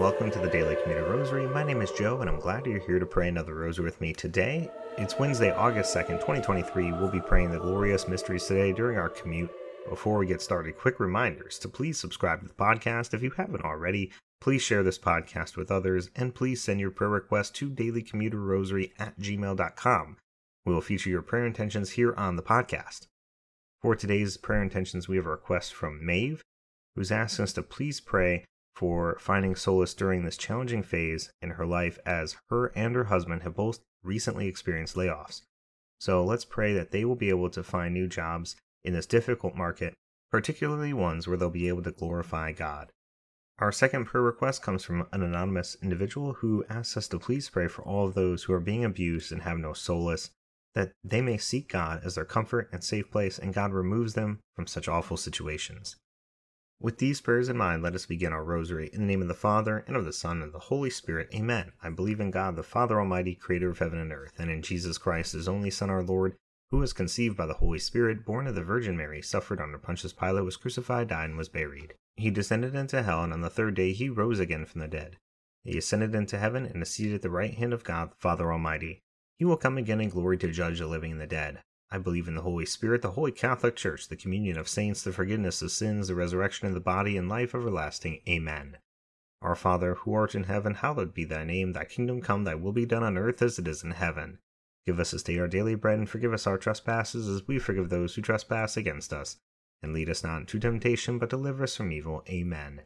Welcome to the Daily Commuter Rosary. My name is Joe and I'm glad you're here to pray another rosary with me today. It's Wednesday, August 2nd, 2023. We'll be praying the glorious mysteries today during our commute. Before we get started, quick reminders to please subscribe to the podcast if you haven't already. Please share this podcast with others and please send your prayer requests to dailycommuterrosary at gmail.com. We will feature your prayer intentions here on the podcast. For today's prayer intentions, we have a request from Maeve, who's asking us to please pray for finding solace during this challenging phase in her life as her and her husband have both recently experienced layoffs. So let's pray that they will be able to find new jobs in this difficult market, particularly ones where they'll be able to glorify God. Our second prayer request comes from an anonymous individual who asks us to please pray for all of those who are being abused and have no solace, that they may seek God as their comfort and safe place, and God removes them from such awful situations. With these prayers in mind, let us begin our rosary. In the name of the Father, and of the Son, and of the Holy Spirit. Amen. I believe in God, the Father Almighty, creator of heaven and earth, and in Jesus Christ, his only Son, our Lord, who was conceived by the Holy Spirit, born of the Virgin Mary, suffered under Pontius Pilate, was crucified, died, and was buried. He descended into hell, and on the third day he rose again from the dead. He ascended into heaven, and is seated at the right hand of God, the Father Almighty. He will come again in glory to judge the living and the dead. I believe in the Holy Spirit, the Holy Catholic Church, the communion of saints, the forgiveness of sins, the resurrection of the body, and life everlasting. Amen. Our Father, who art in heaven, hallowed be thy name. Thy kingdom come, thy will be done on earth as it is in heaven. Give us this day our daily bread, and forgive us our trespasses, as we forgive those who trespass against us. And lead us not into temptation, but deliver us from evil. Amen.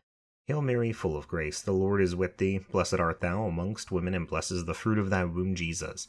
Hail Mary, full of grace, the Lord is with thee. Blessed art thou amongst women, and blessed is the fruit of thy womb, Jesus.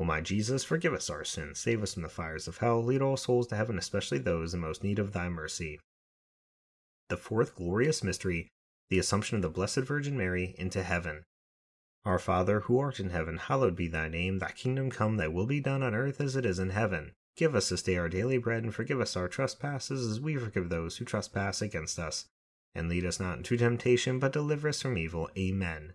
O my Jesus, forgive us our sins, save us from the fires of hell, lead all souls to heaven, especially those in most need of thy mercy. The fourth glorious mystery, the Assumption of the Blessed Virgin Mary into heaven. Our Father, who art in heaven, hallowed be thy name. Thy kingdom come, thy will be done on earth as it is in heaven. Give us this day our daily bread, and forgive us our trespasses as we forgive those who trespass against us. And lead us not into temptation, but deliver us from evil. Amen.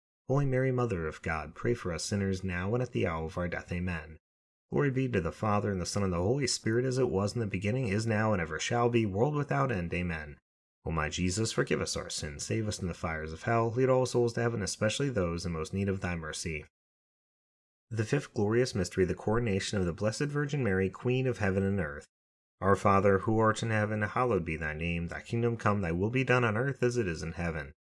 Holy Mary, Mother of God, pray for us sinners now and at the hour of our death. Amen. Glory be to the Father, and the Son, and the Holy Spirit, as it was in the beginning, is now, and ever shall be, world without end. Amen. O my Jesus, forgive us our sins, save us from the fires of hell, lead all souls to heaven, especially those in most need of thy mercy. The fifth glorious mystery, the coronation of the Blessed Virgin Mary, Queen of heaven and earth. Our Father, who art in heaven, hallowed be thy name. Thy kingdom come, thy will be done on earth as it is in heaven.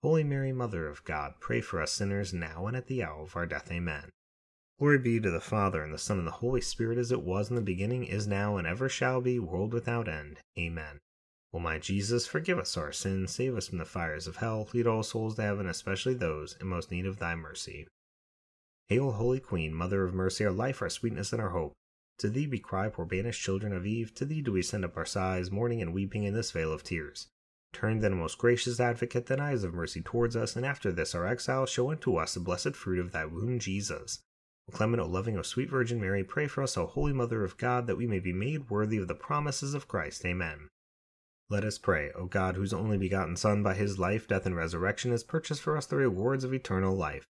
Holy Mary, Mother of God, pray for us sinners now and at the hour of our death. Amen. Glory be to the Father, and the Son, and the Holy Spirit, as it was in the beginning, is now, and ever shall be, world without end. Amen. O my Jesus, forgive us our sins, save us from the fires of hell, lead all souls to heaven, especially those in most need of thy mercy. Hail, Holy Queen, Mother of Mercy, our life, our sweetness, and our hope. To thee we cry, poor banished children of Eve, to thee do we send up our sighs, mourning and weeping in this vale of tears. Turn then, most gracious advocate, thine eyes of mercy towards us, and after this our exile, show unto us the blessed fruit of thy womb, Jesus. O clement, O loving, O sweet Virgin Mary, pray for us, O Holy Mother of God, that we may be made worthy of the promises of Christ. Amen. Let us pray, O God, whose only begotten Son, by his life, death, and resurrection, has purchased for us the rewards of eternal life.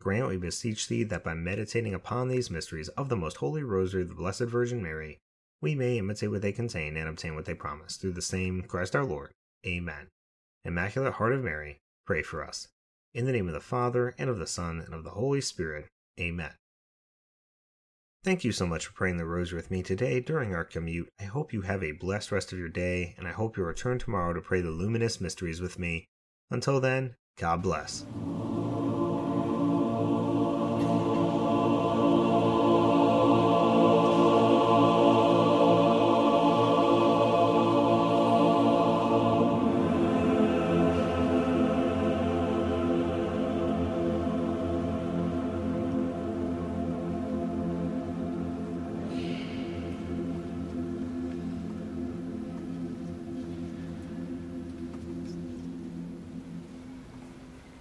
Grant, we beseech thee, that by meditating upon these mysteries of the most holy rosary of the Blessed Virgin Mary, we may imitate what they contain and obtain what they promise. Through the same Christ our Lord. Amen. Immaculate Heart of Mary, pray for us. In the name of the Father, and of the Son, and of the Holy Spirit. Amen. Thank you so much for praying the rosary with me today during our commute. I hope you have a blessed rest of your day, and I hope you'll return tomorrow to pray the luminous mysteries with me. Until then, God bless.